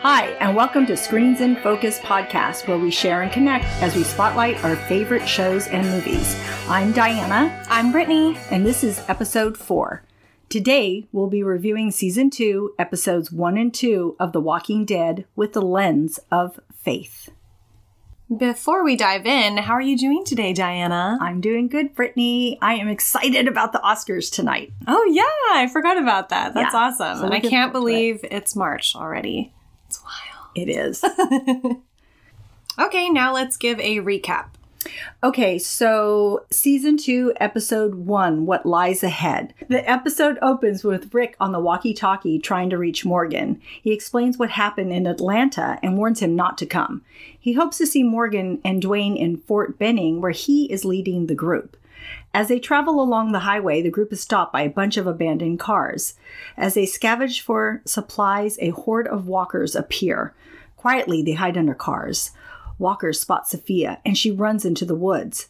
Hi, and welcome to Screens in Focus podcast, where we share and connect as we spotlight our favorite shows and movies. I'm Diana. I'm Brittany. And this is episode four. Today, we'll be reviewing season two, episodes one and two of The Walking Dead with the lens of faith. Before we dive in, how are you doing today, Diana? I'm doing good, Brittany. I am excited about the Oscars tonight. Oh, yeah, I forgot about that. That's Yeah. awesome. So and I can't believe it's March already. It is. Okay, now let's give a recap. Okay, so season two, episode one, What Lies Ahead. The episode opens with Rick on the walkie talkie trying to reach Morgan. He explains what happened in Atlanta and warns him not to come. He hopes to see Morgan and Duane in Fort Benning, where he is leading the group. As they travel along the highway, the group is stopped by a bunch of abandoned cars. As they scavenge for supplies, a horde of walkers appear. Quietly, they hide under cars. Walker spots Sophia and she runs into the woods.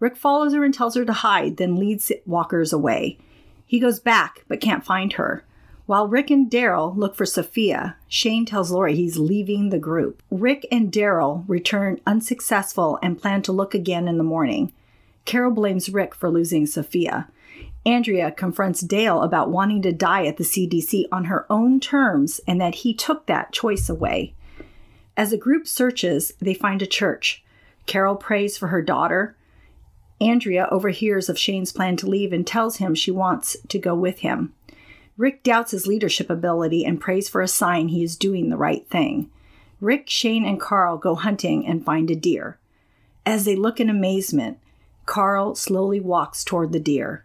Rick follows her and tells her to hide, then leads Walkers away. He goes back but can't find her. While Rick and Daryl look for Sophia, Shane tells Lori he's leaving the group. Rick and Daryl return unsuccessful and plan to look again in the morning. Carol blames Rick for losing Sophia. Andrea confronts Dale about wanting to die at the CDC on her own terms and that he took that choice away. As the group searches, they find a church. Carol prays for her daughter. Andrea overhears of Shane's plan to leave and tells him she wants to go with him. Rick doubts his leadership ability and prays for a sign he is doing the right thing. Rick, Shane, and Carl go hunting and find a deer. As they look in amazement, Carl slowly walks toward the deer.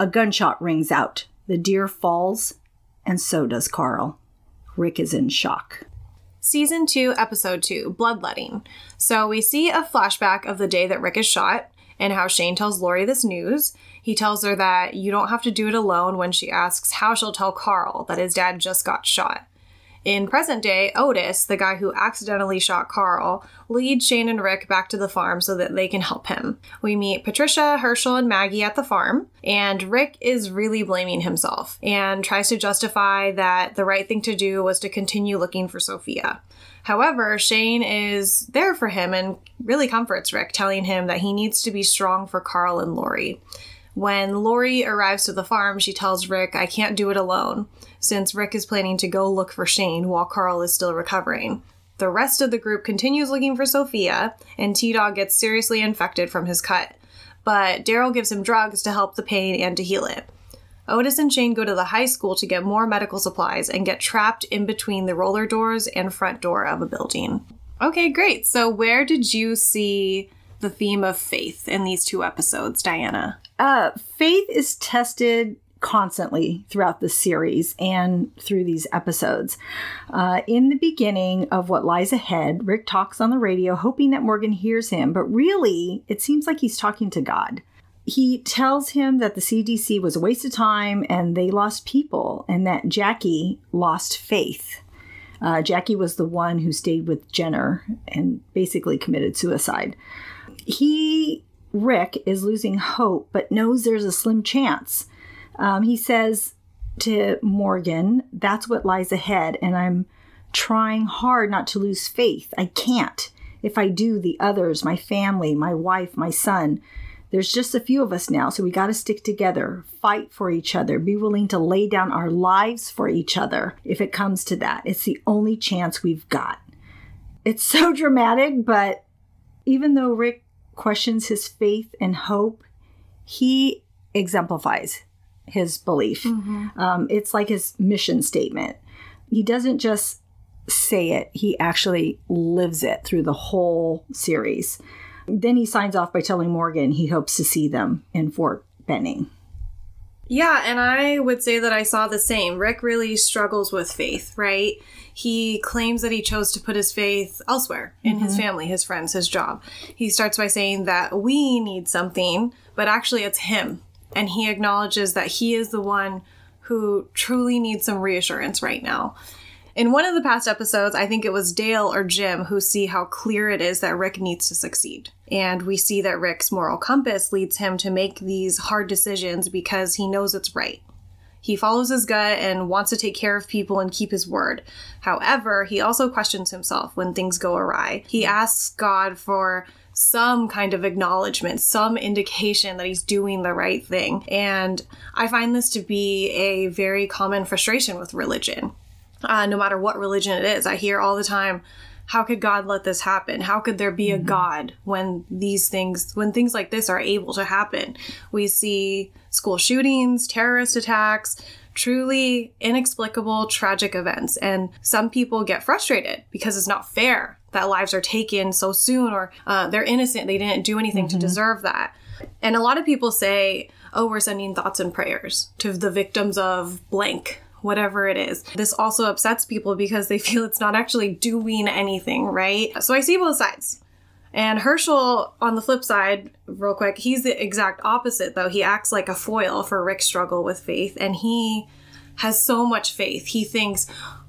A gunshot rings out. The deer falls, and so does Carl. Rick is in shock. Season 2, Episode 2 Bloodletting. So we see a flashback of the day that Rick is shot and how Shane tells Lori this news. He tells her that you don't have to do it alone when she asks how she'll tell Carl that his dad just got shot. In present day, Otis, the guy who accidentally shot Carl, leads Shane and Rick back to the farm so that they can help him. We meet Patricia, Hershel, and Maggie at the farm, and Rick is really blaming himself and tries to justify that the right thing to do was to continue looking for Sophia. However, Shane is there for him and really comforts Rick, telling him that he needs to be strong for Carl and Lori. When Lori arrives to the farm, she tells Rick, I can't do it alone, since Rick is planning to go look for Shane while Carl is still recovering. The rest of the group continues looking for Sophia, and T Dog gets seriously infected from his cut. But Daryl gives him drugs to help the pain and to heal it. Otis and Shane go to the high school to get more medical supplies and get trapped in between the roller doors and front door of a building. Okay, great. So, where did you see the theme of faith in these two episodes, Diana? Uh, faith is tested constantly throughout the series and through these episodes. Uh, in the beginning of What Lies Ahead, Rick talks on the radio, hoping that Morgan hears him, but really, it seems like he's talking to God. He tells him that the CDC was a waste of time and they lost people, and that Jackie lost faith. Uh, Jackie was the one who stayed with Jenner and basically committed suicide. He, Rick, is losing hope, but knows there's a slim chance. Um, he says to Morgan, That's what lies ahead, and I'm trying hard not to lose faith. I can't. If I do, the others, my family, my wife, my son, there's just a few of us now, so we got to stick together, fight for each other, be willing to lay down our lives for each other if it comes to that. It's the only chance we've got. It's so dramatic, but even though Rick questions his faith and hope, he exemplifies his belief. Um, it's like his mission statement. He doesn't just say it, he actually lives it through the whole series. Then he signs off by telling Morgan he hopes to see them in Fort Benning. Yeah, and I would say that I saw the same. Rick really struggles with faith, right? He claims that he chose to put his faith elsewhere in his family, his friends, his job. He starts by saying that we need something, but actually it's him. And he acknowledges that he is the one who truly needs some reassurance right now. In one of the past episodes, I think it was Dale or Jim who see how clear it is that Rick needs to succeed. And we see that Rick's moral compass leads him to make these hard decisions because he knows it's right. He follows his gut and wants to take care of people and keep his word. However, he also questions himself when things go awry. He asks God for some kind of acknowledgement, some indication that he's doing the right thing. And I find this to be a very common frustration with religion. Uh, no matter what religion it is, I hear all the time, how could God let this happen? How could there be a God when these things, when things like this are able to happen? We see school shootings, terrorist attacks, truly inexplicable, tragic events. And some people get frustrated because it's not fair that lives are taken so soon or uh, they're innocent, they didn't do anything to deserve that. And a lot of people say, oh, we're sending thoughts and prayers to the victims of blank, whatever it is. This also upsets people because they feel it's not actually doing anything, right? So I see both sides. And Hershel, on the flip side, real quick, he's the exact opposite, though. He acts like a foil for Rick's struggle with faith, and he has so much faith. He thinks,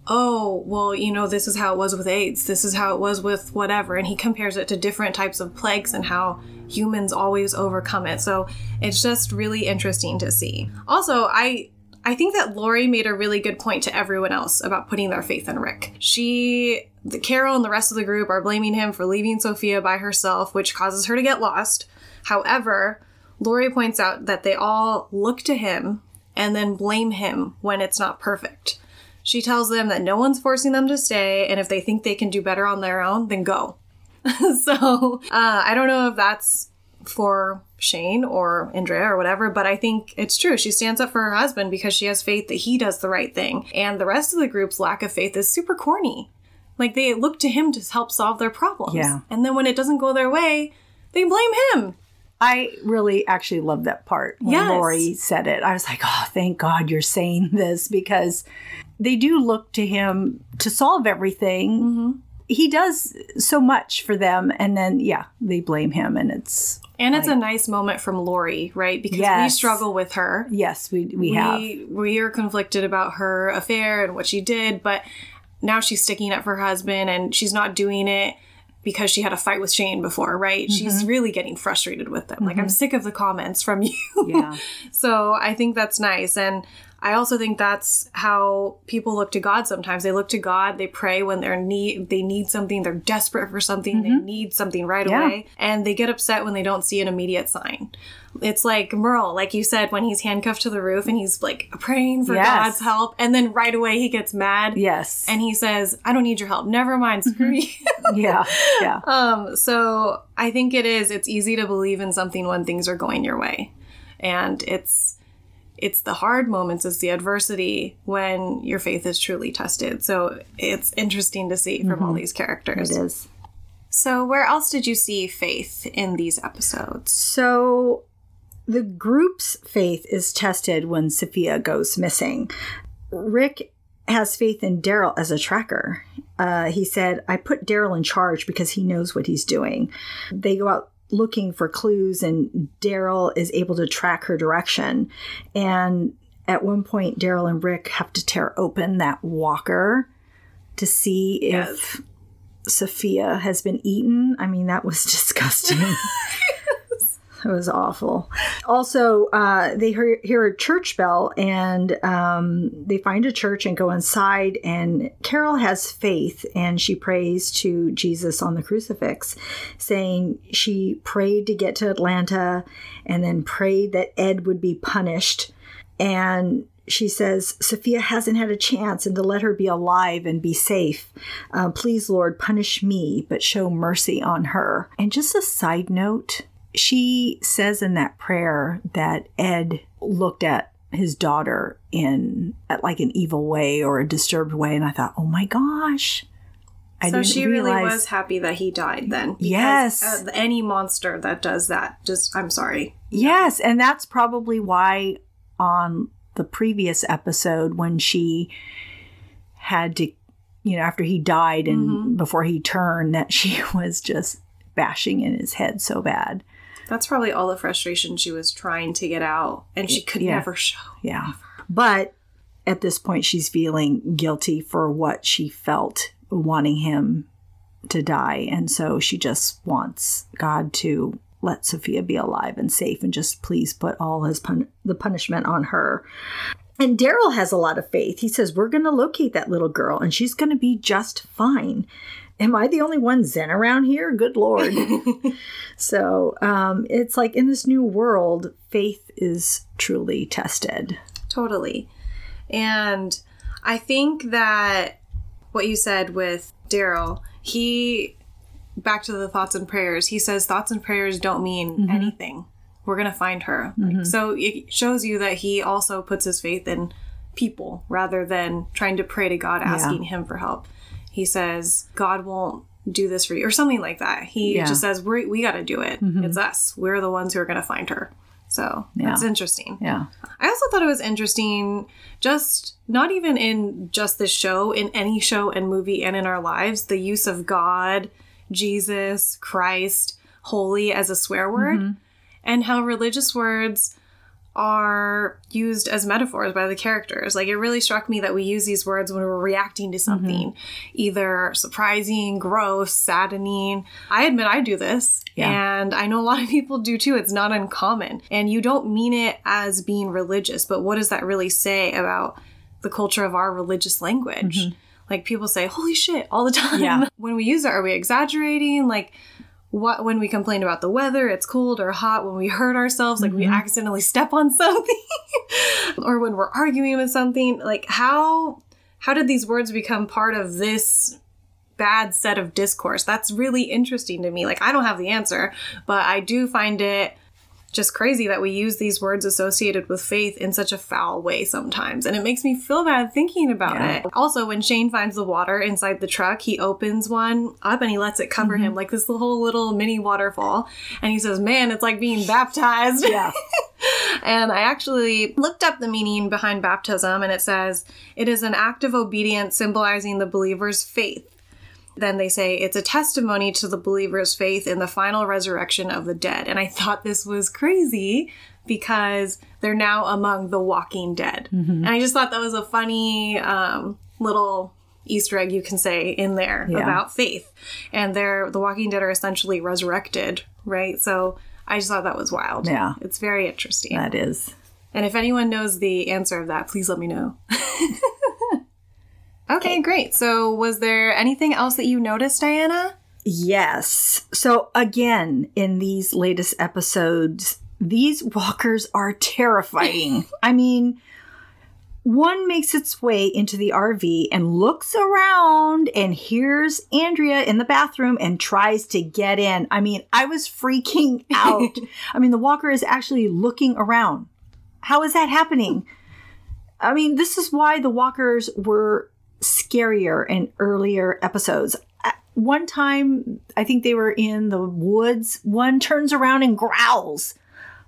oh, well, you know, this is how it was with AIDS, this is how it was with whatever. And he compares it to different types of plagues and how humans always overcome it. So it's just really interesting to see. Also, I. I think that Lori made a really good point to everyone else about putting their faith in Rick. She, the Carol and the rest of the group are blaming him for leaving Sophia by herself, which causes her to get lost. However, Lori points out that they all look to him and then blame him when it's not perfect. She tells them that no one's forcing them to stay, and if they think they can do better on their own, then go. so uh, I don't know if that's for Shane or Andrea or whatever, but I think it's true. She stands up for her husband because she has faith that he does the right thing. And the rest of the group's lack of faith is super corny. Like they look to him to help solve their problems. Yeah. And then when it doesn't go their way, they blame him. I really actually loved that part when Yes. Lori said it. I was like, oh, thank God you're saying this because they do look to him to solve everything. Mm-hmm. He does so much for them, and then yeah, they blame him, and it's And it's a nice moment from Lori, right? Because we struggle with her. yes, we we have we, we are conflicted about her affair and what she did, but now she's sticking up for her husband and she's not doing it because she had a fight with Shane before, right? Mm-hmm. She's really getting frustrated with them. Like, I'm sick of the comments from you. Yeah. so I think that's nice. And I also think that's how people look to God sometimes. They look to God, they pray when they're need they need something, they're desperate for something, they need something right Mm-hmm. Yeah. away, and they get upset when they don't see an immediate sign. It's like Merle, like you said, when he's handcuffed to the roof and he's like praying for Yes. God's help, and then right away he gets mad. yes, And he says, I don't need your help. Never mind, screw you. yeah, yeah, Um, so I think it is. It's easy to believe in something when things are going your way, and it's it's the hard moments, it's the adversity when your faith is truly tested. So it's interesting to see from all these characters. it is. So where else did you see faith in these episodes? So the group's faith is tested when Sophia goes missing. Rick has faith in Daryl as a tracker. Uh, he said, I put Daryl in charge because he knows what he's doing. They go out looking for clues, and Daryl is able to track her direction. And at one point, Daryl and Rick have to tear open that walker to see if Sophia has been eaten. I mean, that was disgusting. It was awful. Also, uh, they hear, hear a church bell and um, they find a church and go inside. And Carol has faith and she prays to Jesus on the crucifix, saying she prayed to get to Atlanta and then prayed that Ed would be punished. And she says, Sophia hasn't had a chance and to let her be alive and be safe. Uh, please, Lord, punish me, but show mercy on her. And just a side note, she says in that prayer that Ed looked at his daughter in at like an evil way or a disturbed way and i thought oh my gosh i so she realize really was happy that he died then. Because, Yes. uh, any monster that does that, just I'm sorry. Yes, and that's probably why on the previous episode when she had to, you know, after he died and before he turned, that she was just bashing in his head so bad. That's probably all the frustration she was trying to get out, and she could Yeah. never show. Yeah. But at this point, she's feeling guilty for what she felt wanting him to die. And so she just wants God to let Sophia be alive and safe and just please put all his pun- the punishment on her. And Daryl has a lot of faith. He says, We're going to locate that little girl and she's going to be just fine. Am I the only one Zen around here? Good Lord. so um, it's like in this new world, faith is truly tested. Totally. And I think that what you said with Daryl, he, back to the thoughts and prayers, he says thoughts and prayers don't mean Mm-hmm. anything. We're going to find her. Like, so it shows you that he also puts his faith in people rather than trying to pray to God, asking him for help. He says, God won't do this for you, or something like that. He Yeah. Mm-hmm. just says, we we got to do it. It's us. We're the ones who are going to find her. So that's interesting. Yeah. I also thought it was interesting, just not even in just this show, in any show and movie and in our lives, the use of God, Jesus, Christ, holy as a swear word, and how religious words are used as metaphors by the characters. Like it really struck me that we use these words when we're reacting to something, mm-hmm. either surprising, gross, saddening. I admit I do this. Yeah. And I know a lot of people do too. It's not uncommon. And you don't mean it as being religious, but what does that really say about the culture of our religious language? Mm-hmm. Like people say, holy shit, all the time. Yeah. When we use it, are we exaggerating? Like, what when we complain about the weather, it's cold or hot, when we hurt ourselves, like we mm-hmm. accidentally step on something, or when we're arguing with something, like how how did these words become part of this bad set of discourse? That's really interesting to me. Like I don't have the answer, but I do find it just crazy that we use these words associated with faith in such a foul way sometimes. And it makes me feel bad thinking about Yeah. it. Also, when Shane finds the water inside the truck, he opens one up and he lets it cover him mm-hmm. like this whole little mini waterfall. And he says, Man, it's like being baptized. Yeah. And I actually looked up the meaning behind baptism, and it says it is an act of obedience symbolizing the believer's faith. Then they say it's a testimony to the believer's faith in the final resurrection of the dead. And I thought this was crazy because they're now among the walking dead. And I just thought that was a funny um, little Easter egg you can say in there Yeah. about faith. And they're the walking dead are essentially resurrected, right? So I just thought that was wild. Yeah. It's very interesting. That is. And if anyone knows the answer of that, please let me know. okay, great. So, was there anything else that you noticed, Diana? Yes. So again, in these latest episodes, these walkers are terrifying. I mean, one makes its way into the RV and looks around and hears Andrea in the bathroom and tries to get in. I mean, I was freaking out. I mean, the walker is actually looking around. How is that happening? I mean, this is why the walkers were scarier in earlier episodes. One time, I think they were in the woods, one turns around and growls.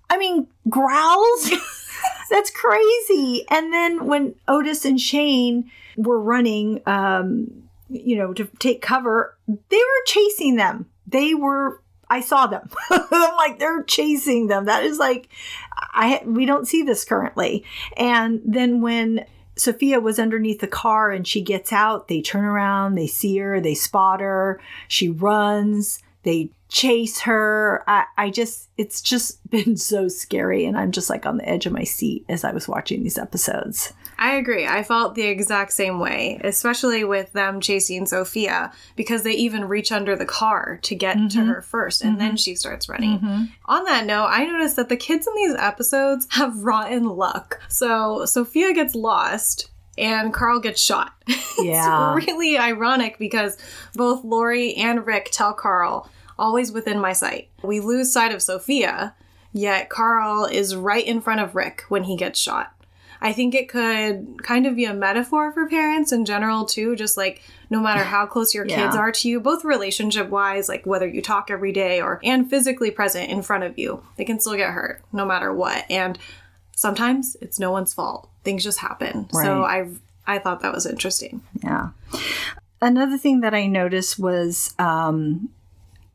I mean, growls? That's crazy. And then when Otis and Shane were running, um, you know, to take cover, they were chasing them. They were. I saw them. I'm like, they're chasing them. That is like, I we don't see this currently. And then when Sophia was underneath the car and she gets out, they turn around, they see her, they spot her, she runs, they chase her. I, I just, it's just been so scary. And I'm just like on the edge of my seat as I was watching these episodes. I agree. I felt the exact same way, especially with them chasing Sophia, because they even reach under the car to get to mm-hmm. her 1st and then mm-hmm. she starts running. Mm-hmm. On that note, I noticed that the kids in these episodes have rotten luck. So Sophia gets lost. And Carl gets shot. Yeah. it's really ironic because both Lori and Rick tell Carl, always within my sight. We lose sight of Sophia, yet Carl is right in front of Rick when he gets shot. I think it could kind of be a metaphor for parents in general too, just like no matter how close your kids Yeah. are to you, both relationship wise, like whether you talk every day or and physically present in front of you, they can still get hurt no matter what. And sometimes it's no one's fault. Things just happen. So I I thought that was interesting. Yeah. Another thing that I noticed was um,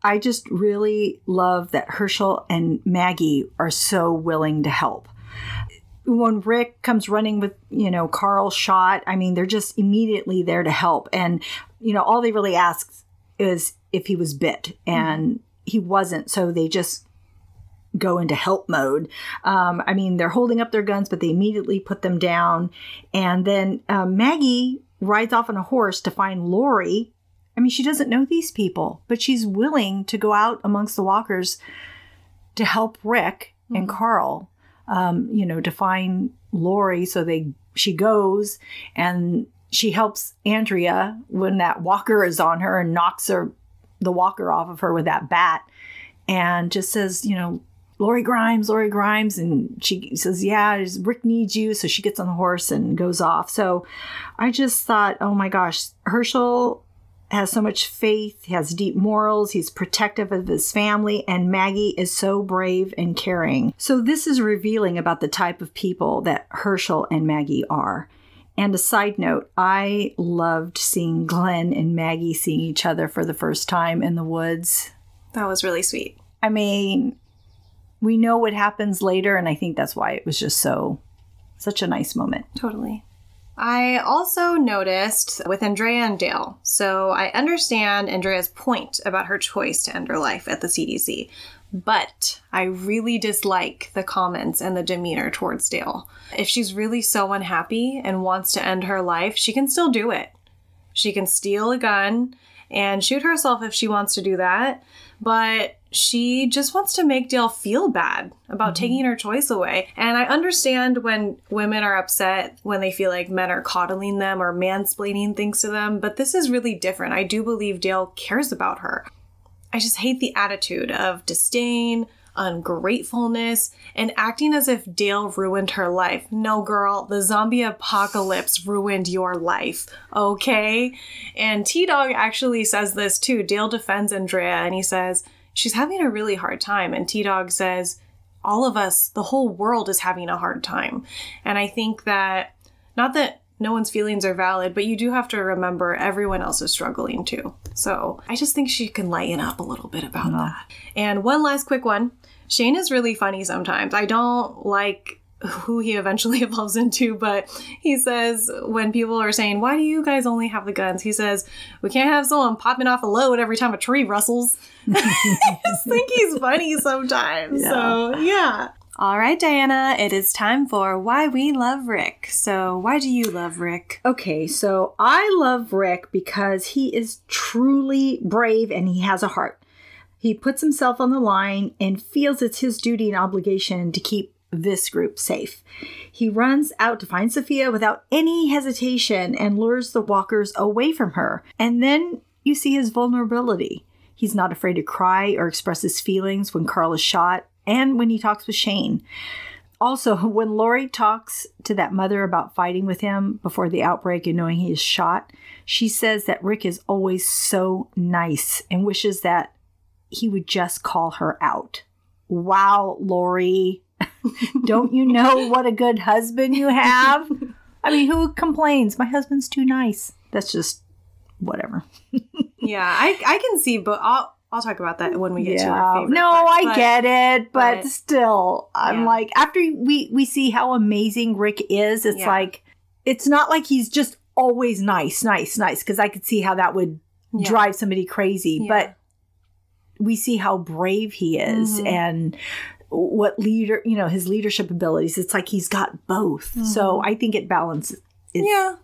I just really love that Hershel and Maggie are so willing to help. When Rick comes running with, you know, Carl shot, I mean, they're just immediately there to help. And, you know, all they really ask is if he was bit, and he wasn't. So they just go into help mode. Um, I mean, they're holding up their guns, but they immediately put them down. And then uh, Maggie rides off on a horse to find Lori. I mean, she doesn't know these people, but she's willing to go out amongst the walkers to help Rick and Carl, um, you know, to find Lori. So they she goes and she helps Andrea when that walker is on her and knocks her the walker off of her with that bat and just says, you know, Lori Grimes, Lori Grimes. And she says, Yeah, Rick needs you. So she gets on the horse and goes off. So I just thought, oh my gosh, Hershel has so much faith, he has deep morals, he's protective of his family, and Maggie is so brave and caring. So this is revealing about the type of people that Hershel and Maggie are. And a side note, I loved seeing Glenn and Maggie seeing each other for the first time in the woods. That was really sweet. I mean, we know what happens later, and I think that's why it was just so, such a nice moment. Totally. I also noticed with Andrea and Dale. So I understand Andrea's point about her choice to end her life at the CDC, but I really dislike the comments and the demeanor towards Dale. If she's really so unhappy and wants to end her life, she can still do it. She can steal a gun and shoot herself if she wants to do that, but she just wants to make Dale feel bad about Mm-hmm. taking her choice away. And I understand when women are upset when they feel like men are coddling them or mansplaining things to them, but this is really different. I do believe Dale cares about her. I just hate the attitude of disdain, ungratefulness, and acting as if Dale ruined her life. No, girl, the zombie apocalypse ruined your life, okay? And T Dog actually says this too. Dale defends Andrea and he says, She's having a really hard time. And T Dog says, All of us, the whole world is having a hard time. And I think that, not that no one's feelings are valid, but you do have to remember everyone else is struggling too. So I just think she can lighten up a little bit about that. And one last quick one Shane is really funny sometimes. I don't like who he eventually evolves into, but he says when people are saying, Why do you guys only have the guns? He says, We can't have someone popping off a load every time a tree rustles. I just think he's funny sometimes. So, yeah. All right, Diana, it is time for Why We Love Rick. So, why do you love Rick? Okay, so I love Rick because he is truly brave and he has a heart. He puts himself on the line and feels it's his duty and obligation to keep this group safe. He runs out to find Sophia without any hesitation and lures the walkers away from her. And then you see his vulnerability. He's not afraid to cry or express his feelings when Carl is shot and when he talks with Shane. Also, when Lori talks to that mother about fighting with him before the outbreak and knowing he is shot, she says that Rick is always so nice and wishes that he would just call her out. Wow, Lori. Don't you know what a good husband you have? I mean, who complains? My husband's too nice. That's just whatever. Yeah, I, I can see, but I'll, I'll talk about that when we get to our favorite. no, parts, I but- get it, but, but- still, I'm Yeah. like after we we see how amazing Rick is, it's Yeah. like it's not like he's just always nice, nice, nice. Because I could see how that would Yeah. drive somebody crazy, Yeah. but we see how brave he is Mhm. and what leader, you know, his leadership abilities. It's like he's got both. So I think it balances it, Mm-hmm. Yeah,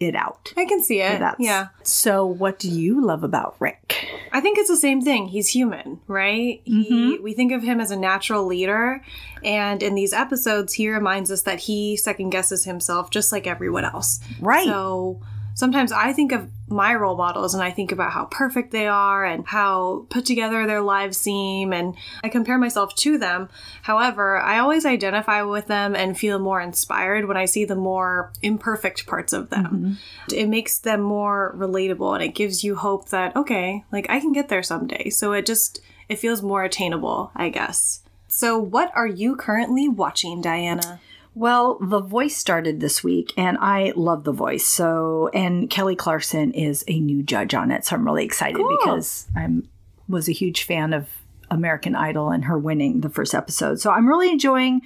it out. I can see it. Yeah. So, what do you love about Rick? I think it's the same thing. He's human, right? He Mm-hmm. we think of him as a natural leader, and in these episodes, he reminds us that he second guesses himself just like everyone else. Right. So sometimes I think of my role models and I think about how perfect they are and how put together their lives seem, and I compare myself to them. However, I always identify with them and feel more inspired when I see the more imperfect parts of them. Mm-hmm. It makes them more relatable and it gives you hope that, okay, like I can get there someday. So it just, it feels more attainable, I guess. So, what are you currently watching, Diana? Well, The Voice started this week, and I love The Voice. So, and Kelly Clarkson is a new judge on it, so I'm really excited Cool. because I'm was a huge fan of American Idol and her winning the first episode. So I'm really enjoying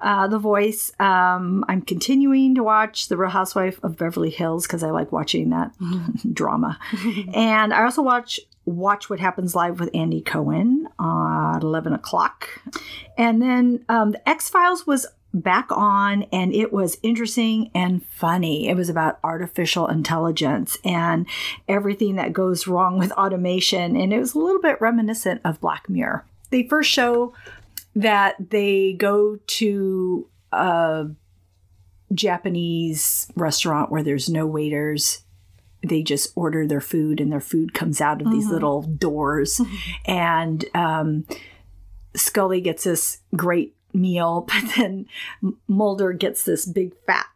uh, The Voice. Um, I'm continuing to watch The Real Housewife of Beverly Hills because I like watching that drama, and I also watch Watch What Happens Live with Andy Cohen at 11 o'clock. And then um, The X Files was back on and it was interesting and funny. It was about artificial intelligence and everything that goes wrong with automation. And it was a little bit reminiscent of Black Mirror. They first show that they go to a Japanese restaurant where there's no waiters. They just order their food and their food comes out of these little doors. And um, Scully gets this great meal, but then Mulder gets this big fat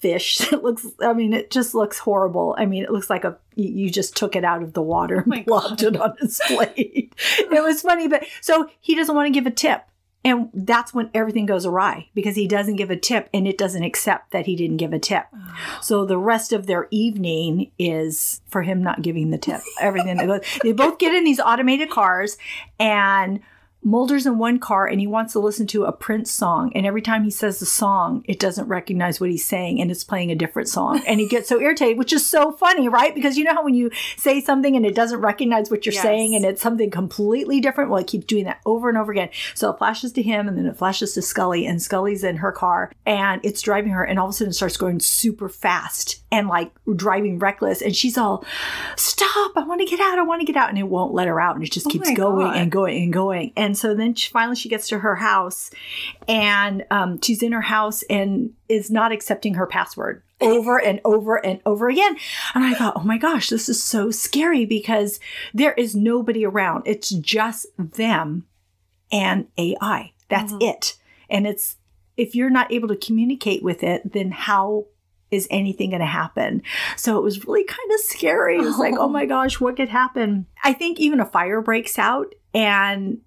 fish that looks I mean it just looks horrible. I mean it looks like a you just took it out of the water oh and plopped it on his plate. it was funny but so he doesn't want to give a tip. And that's when everything goes awry because he doesn't give a tip and it doesn't accept that he didn't give a tip. Oh. So the rest of their evening is for him not giving the tip. Everything that goes. They both get in these automated cars and Mulder's in one car and he wants to listen to a Prince song. And every time he says the song, it doesn't recognize what he's saying and it's playing a different song. And he gets so irritated, which is so funny, right? Because you know how when you say something and it doesn't recognize what you're Yes. saying and it's something completely different? Well, it keeps doing that over and over again. So it flashes to him and then it flashes to Scully and Scully's in her car and it's driving her and all of a sudden it starts going super fast and like driving reckless. And she's all, stop, I want to get out, I want to get out. And it won't let her out and it just oh keeps my going God. and going and going. And so then she, finally she gets to her house and um, she's in her house and is not accepting her password over and over and over again. And I thought, oh my gosh, this is so scary because there is nobody around. It's just them and AI. That's it. And it's, if you're not able to communicate with it, then how is anything going to happen? So it was really kind of scary. It was like, oh my gosh, what could happen? I think even a fire breaks out and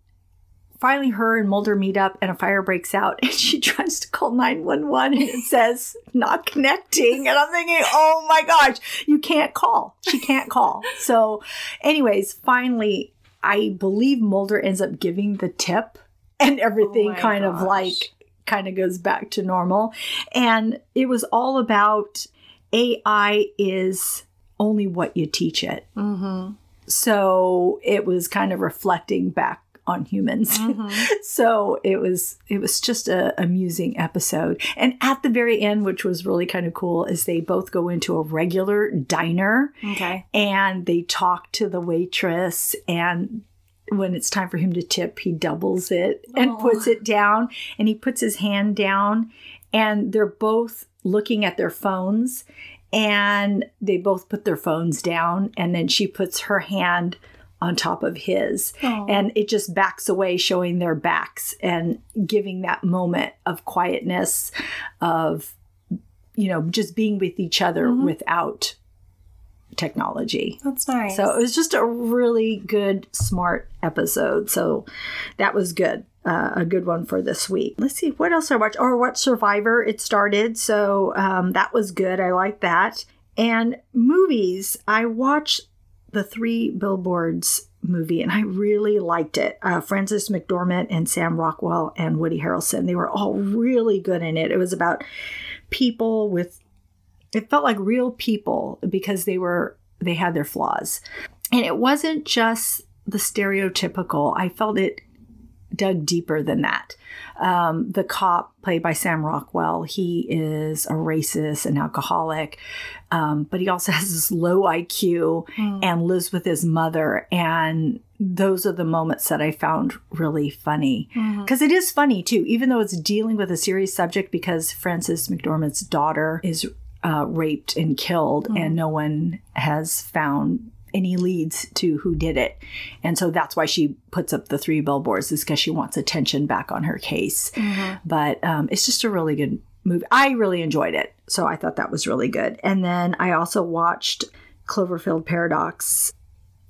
finally her and Mulder meet up and a fire breaks out and she tries to call 911 and it says not connecting. And I'm thinking, oh my gosh, you can't call. She can't call. So, anyways, finally, I believe Mulder ends up giving the tip and everything Oh kind of like kind of goes back to normal. And it was all about AI is only what you teach it. Mm-hmm. So it was kind of reflecting back on humans. Mm-hmm. so it was it was just a amusing episode. And at the very end, which was really kind of cool, is they both go into a regular diner Okay. and they talk to the waitress and when it's time for him to tip he doubles it and Aw. puts it down and he puts his hand down and they're both looking at their phones and they both put their phones down and then she puts her hand on top of his Aw. and it just backs away showing their backs and giving that moment of quietness of you know just being with each other Mhm. without technology That's nice. so it was just a really good, smart episode. So that was good. Uh, a good one for this week. Let's see what else I watched. Or what Survivor it started. So um, that was good. I like that. And movies, I watched the Three Billboards movie and I really liked it. Uh, Frances McDormand and Sam Rockwell and Woody Harrelson, they were all really good in it. It was about people with it felt like real people because they were they had their flaws and it wasn't just the stereotypical i felt it dug deeper than that um, the cop played by sam rockwell he is a racist an alcoholic um, but he also has this low iq Mm. and lives with his mother and those are the moments that i found really funny because it is funny too, even though it's dealing with a serious subject. Because Frances McDormand's daughter is uh, raped and killed, and no one has found any leads to who did it, and so that's why she puts up the three billboards, is because she wants attention back on her case. Mhm. But um, it's just a really good movie. I really enjoyed it, so I thought that was really good. And then I also watched Cloverfield Paradox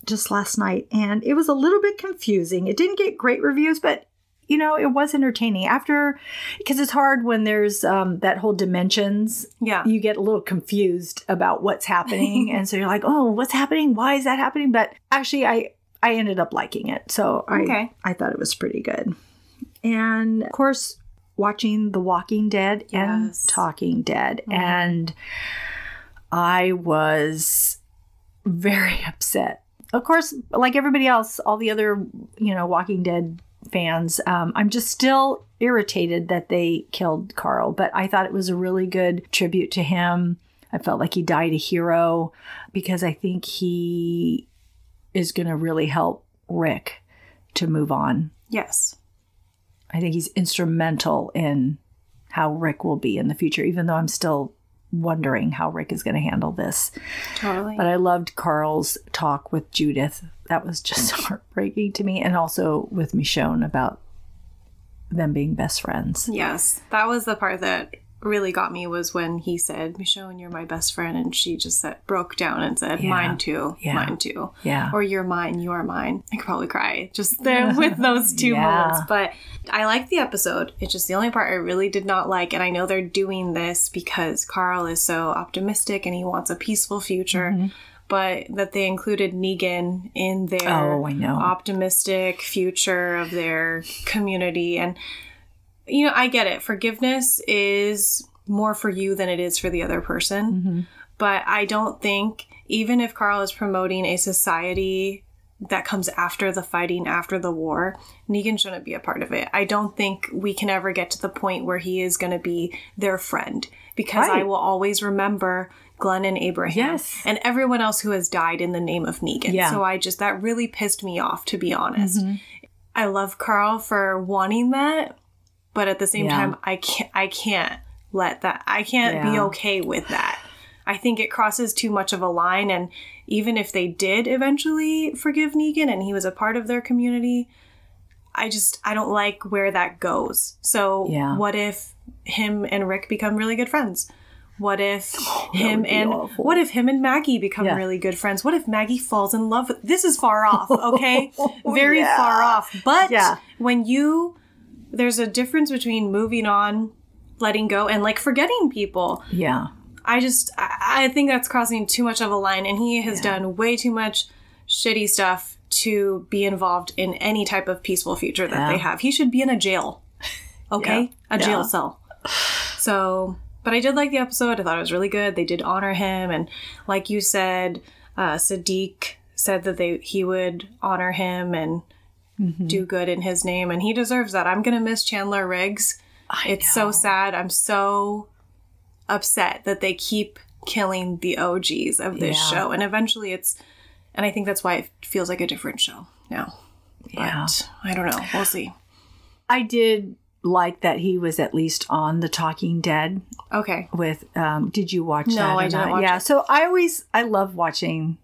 just last night and it was a little bit confusing. It didn't get great reviews, but you know, it was entertaining. After because it's hard when there's um, that whole dimensions, Yeah. you get a little confused about what's happening, and so you're like, "Oh, what's happening? Why is that happening?" But actually, I I ended up liking it, so I Okay. I thought it was pretty good. And of course, watching The Walking Dead and Yes. Talking Dead, Mhm. and I was very upset of course, like everybody else, all the other, you know, Walking Dead fans, um, I'm just still irritated that they killed Carl, but I thought it was a really good tribute to him. I felt like he died a hero because I think he is going to really help Rick to move on. Yes. I think he's instrumental in how Rick will be in the future, even though I'm still wondering how Rick is going to handle this. Totally. But I loved Carl's talk with Judith. That was just heartbreaking to me. And also with Michonne about them being best friends. yes. That was the part that really got me was when he said, Michonne, you're my best friend. And she just said, broke down and said, Yeah. mine too. Yeah. Mine too. Yeah. Or you're mine, you're mine. I could probably cry just there with those two Yeah. moments. But I like the episode. It's just the only part I really did not like. And I know they're doing this because Carl is so optimistic and he wants a peaceful future. Mm-hmm. But that they included Negan in their Oh, I know. optimistic future of their community. And, you know, I get it. Forgiveness is more for you than it is for the other person. Mm-hmm. But I don't think, even if Carl is promoting a society that comes after the fighting, after the war, Negan shouldn't be a part of it. I don't think we can ever get to the point where he is going to be their friend because I will always remember Glenn and Abraham Yes. and everyone else who has died in the name of Negan. Yeah. So I just, that really pissed me off, to be honest. I love Carl for wanting that, but at the same Yeah. time, I can't, I can't let that, I can't be okay with that. I think it crosses too much of a line. And even if they did eventually forgive Negan and he was a part of their community, I just, I don't like where that goes. So Yeah. what if him and Rick become really good friends? What if him and awful. what if him and Maggie become Yeah. really good friends? What if Maggie falls in love with this is far off, okay? Very Yeah. far off. But Yeah. when you there's a difference between moving on, letting go, and like forgetting people. Yeah. I just I, I think that's crossing too much of a line, and he has done way too much shitty stuff to be involved in any type of peaceful future that Yeah. they have. He should be in a jail. Okay? A jail Yeah. cell. So but I did like the episode. I thought it was really good. They did honor him and like you said, uh Siddiq said that they he would honor him and Mm-hmm. do good in his name and he deserves that. I'm gonna miss Chandler Riggs. it's so sad. I'm so upset that they keep killing the OGs of this Yeah. show. And eventually it's and I think that's why it feels like a different show now. Yeah. But I don't know. We'll see. I did like that he was at least on The Talking Dead Okay. with um did you watch No, that? or I didn't not? watch yeah, it. so I always I love watching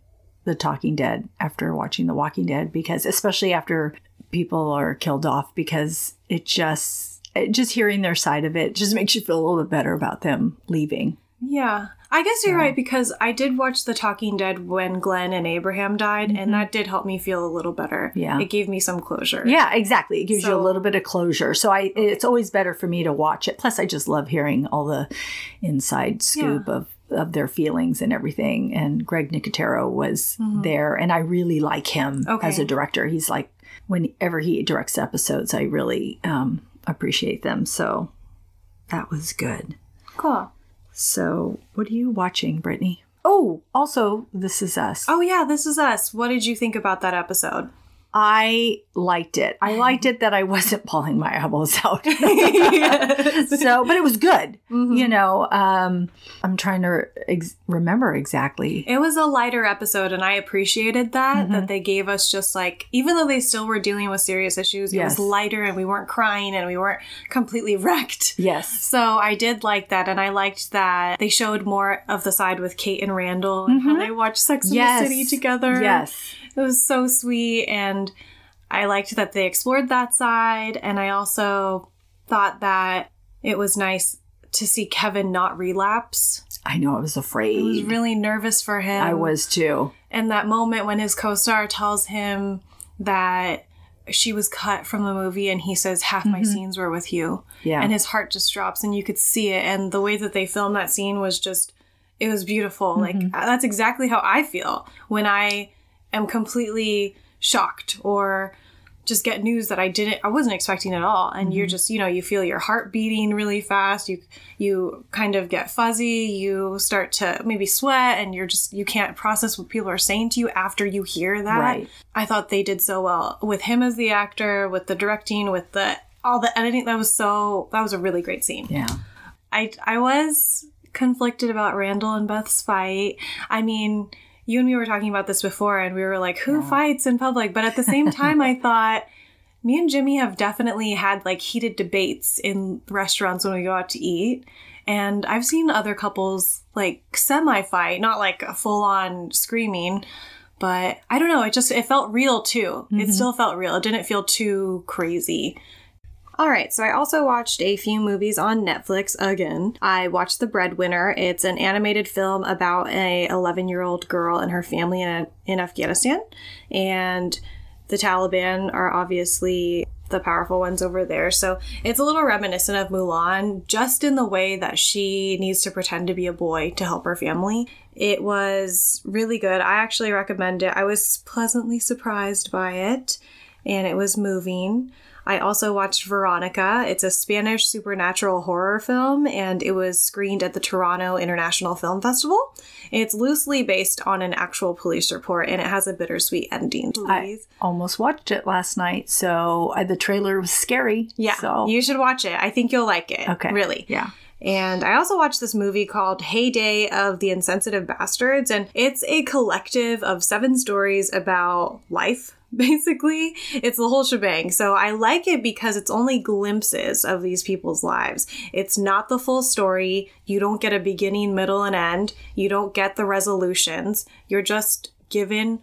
The Talking Dead after watching The Walking Dead because especially after people are killed off because it just it, just hearing their side of it just makes you feel a little bit better about them leaving. Yeah. I guess you're right because I did watch The Talking Dead when Glenn and Abraham died, and that did help me feel a little better. Mm-hmm. Yeah. It gave me some closure. Yeah, exactly. It gives you a little bit of closure. So I it's always better for me to watch it. Plus I just love hearing all the inside scoop of of their feelings and everything. And Greg Nicotero was there and I really like him Mm-hmm. Okay. as a director. He's like whenever he directs episodes, I really um appreciate them. So that was good. Cool. So what are you watching, Brittany? Oh, also This Is Us. Oh, yeah, this is us. What did you think about that episode? I liked it. I liked it that I wasn't pulling my elbows out. so, but it was good. You know, um, I'm trying to ex- remember exactly. It was a lighter episode, and I appreciated that Mm-hmm. that they gave us just like even though they still were dealing with serious issues, it Yes. was lighter, and we weren't crying, and we weren't completely wrecked. Yes. So I did like that, and I liked that they showed more of the side with Kate and Randall and how they watched Sex in Yes. the City together. Yes. It was so sweet, and I liked that they explored that side, and I also thought that it was nice to see Kevin not relapse. I know I was afraid. I was really nervous for him. I was too. And that moment when his co star tells him that she was cut from the movie and he says, Half my scenes were with you. Mm-hmm. Yeah. And his heart just drops and you could see it. And the way that they filmed that scene was just, it was beautiful. Mm-hmm. Like, that's exactly how I feel when I am completely shocked or just get news that I didn't I wasn't expecting at all. And you're mm-hmm. just you know you feel your heart beating really fast. You you kind of get fuzzy. You start to maybe sweat and you're just you can't process what people are saying to you after you hear that. Right. I thought they did so well with him as the actor with the directing with the all the editing. That was so that was a really great scene. Yeah. I I was conflicted about Randall and Beth's fight. I mean, you and me were talking about this before, and we were like, who fights in public? But at the same time, I thought me and Jimmy have definitely had like heated debates in restaurants when we go out to eat. And I've seen other couples like semi fight, not like a full on screaming, but I don't know. It just, it felt real too. It mm-hmm. still felt real. It didn't feel too crazy. All right, so I also watched a few movies on Netflix again. I watched The Breadwinner. It's an animated film about a 11-year-old girl and her family in, in Afghanistan. And the Taliban are obviously the powerful ones over there. So it's a little reminiscent of Mulan, just in the way that she needs to pretend to be a boy to help her family. It was really good. I actually recommend it. I was pleasantly surprised by it, and it was moving. I also watched Veronica. It's a Spanish supernatural horror film, and it was screened at the Toronto International Film Festival. It's loosely based on an actual police report, and it has a bittersweet ending. I almost watched it last night, so I, the trailer was scary. yeah, So you should watch it. I think you'll like it. okay. really. Yeah. And I also watched this movie called Heyday of the Insensitive Bastards, and it's a collective of seven stories about life. Basically, it's the whole shebang. So I like it because it's only glimpses of these people's lives. It's not the full story. You don't get a beginning, middle, and end. You don't get the resolutions. You're just given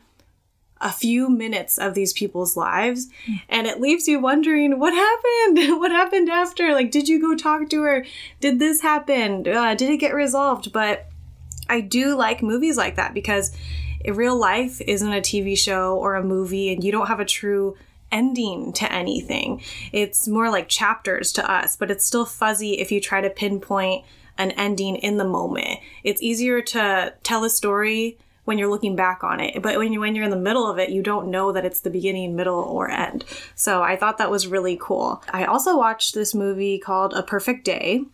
a few minutes of these people's lives and it leaves you wondering what happened what happened after like did you go talk to her did this happen uh, did it get resolved but i do like movies like that because real life isn't a tv show or a movie and you don't have a true ending to anything it's more like chapters to us but it's still fuzzy if you try to pinpoint an ending in the moment it's easier to tell a story when you're looking back on it. But when you when you're in the middle of it, you don't know that it's the beginning, middle, or end. So I thought that was really cool. I also watched this movie called A Perfect Day.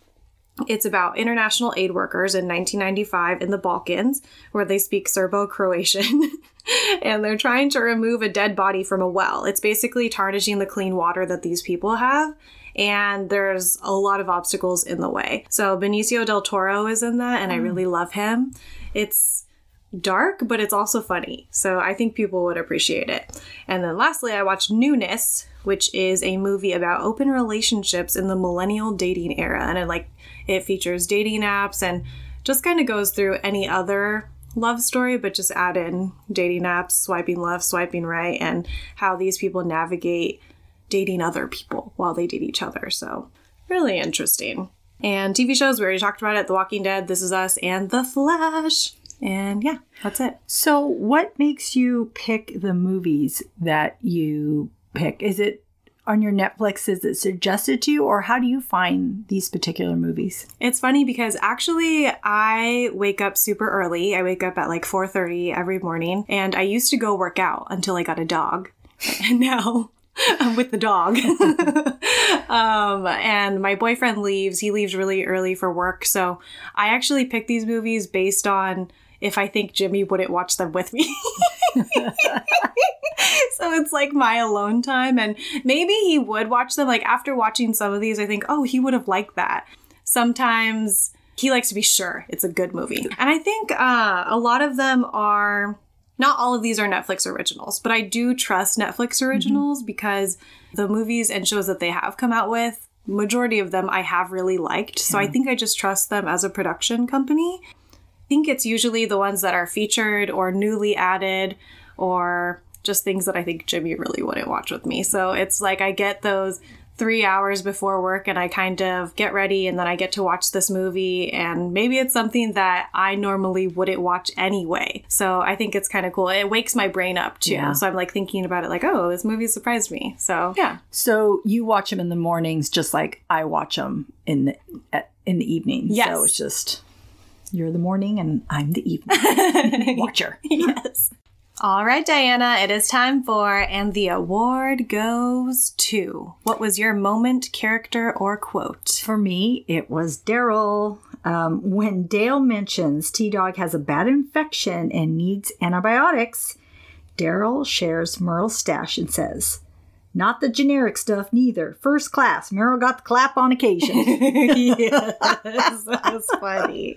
It's about international aid workers in 1995 in the Balkans, where they speak Serbo Croatian. and they're trying to remove a dead body from a well. It's basically tarnishing the clean water that these people have. And there's a lot of obstacles in the way. So Benicio del Toro is in that, and I mm. really love him. It's dark, but it's also funny. So I think people would appreciate it. And then lastly, I watched Newness, which is a movie about open relationships in the millennial dating era. And it like it features dating apps and just kind of goes through any other love story, but just add in dating apps, swiping left, swiping right, and how these people navigate dating other people while they date each other. So really interesting. And TV shows, we already talked about it The Walking Dead, This Is Us, and The Flash. And yeah, that's it. So, what makes you pick the movies that you pick? Is it on your Netflix? Is it suggested to you, or how do you find these particular movies? It's funny because actually I wake up super early. I wake up at like 4:30 every morning and I used to go work out until I got a dog. And now I'm with the dog. um, and my boyfriend leaves. He leaves really early for work. So I actually pick these movies based on if I think Jimmy wouldn't watch them with me. so it's like my alone time. And maybe he would watch them. Like after watching some of these, I think, oh, he would have liked that. Sometimes he likes to be sure it's a good movie. And I think uh, a lot of them are. Not all of these are Netflix originals, but I do trust Netflix originals because the movies and shows that they have come out with, majority of them I have really liked. So I think I just trust them as a production company. I think it's usually the ones that are featured or newly added or just things that I think Jimmy really wouldn't watch with me. So it's like I get those three hours before work and I kind of get ready and then I get to watch this movie and maybe it's something that I normally wouldn't watch anyway. So I think it's kind of cool. It wakes my brain up too. Yeah. So I'm like thinking about it like, oh, this movie surprised me. So yeah. So you watch them in the mornings, just like I watch them in the in the evening. Yes. So it's just you're the morning and I'm the evening watcher. yes. All right, Diana, it is time for, and the award goes to. What was your moment, character, or quote? For me, it was Daryl. Um, when Dale mentions T Dog has a bad infection and needs antibiotics, Daryl shares Merle's stash and says, Not the generic stuff, neither. First class. Merle got the clap on occasion. yes, that was funny.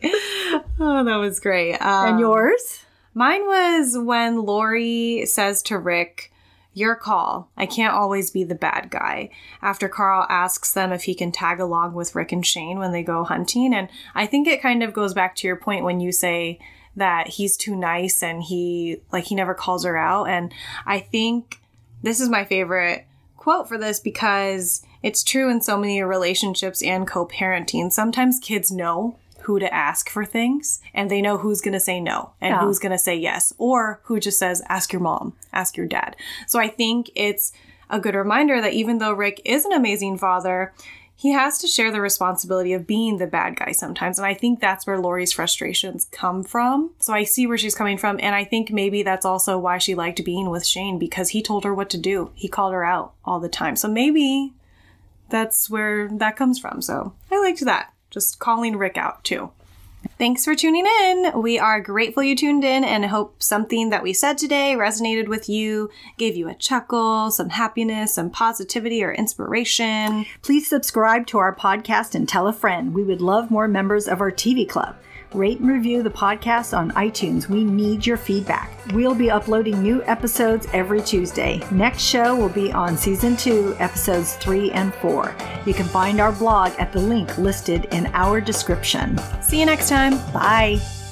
Oh, that was great. Um, and yours? Mine was when Lori says to Rick, Your call. I can't always be the bad guy. After Carl asks them if he can tag along with Rick and Shane when they go hunting. And I think it kind of goes back to your point when you say that he's too nice and he, like, he never calls her out. And I think this is my favorite quote for this because it's true in so many relationships and co parenting. Sometimes kids know who to ask for things and they know who's going to say no and Yeah. who's going to say yes or who just says ask your mom ask your dad so i think it's a good reminder that even though rick is an amazing father he has to share the responsibility of being the bad guy sometimes and i think that's where lori's frustrations come from so i see where she's coming from and i think maybe that's also why she liked being with shane because he told her what to do he called her out all the time so maybe that's where that comes from. So I liked that. Just calling Rick out too. Thanks for tuning in. We are grateful you tuned in and hope something that we said today resonated with you, gave you a chuckle, some happiness, some positivity or inspiration. Please subscribe to our podcast and tell a friend. We would love more members of our TV club. Rate and review the podcast on iTunes. We need your feedback. We'll be uploading new episodes every Tuesday. Next show will be on season two, episodes three and four. You can find our blog at the link listed in our description. See you next time. Bye.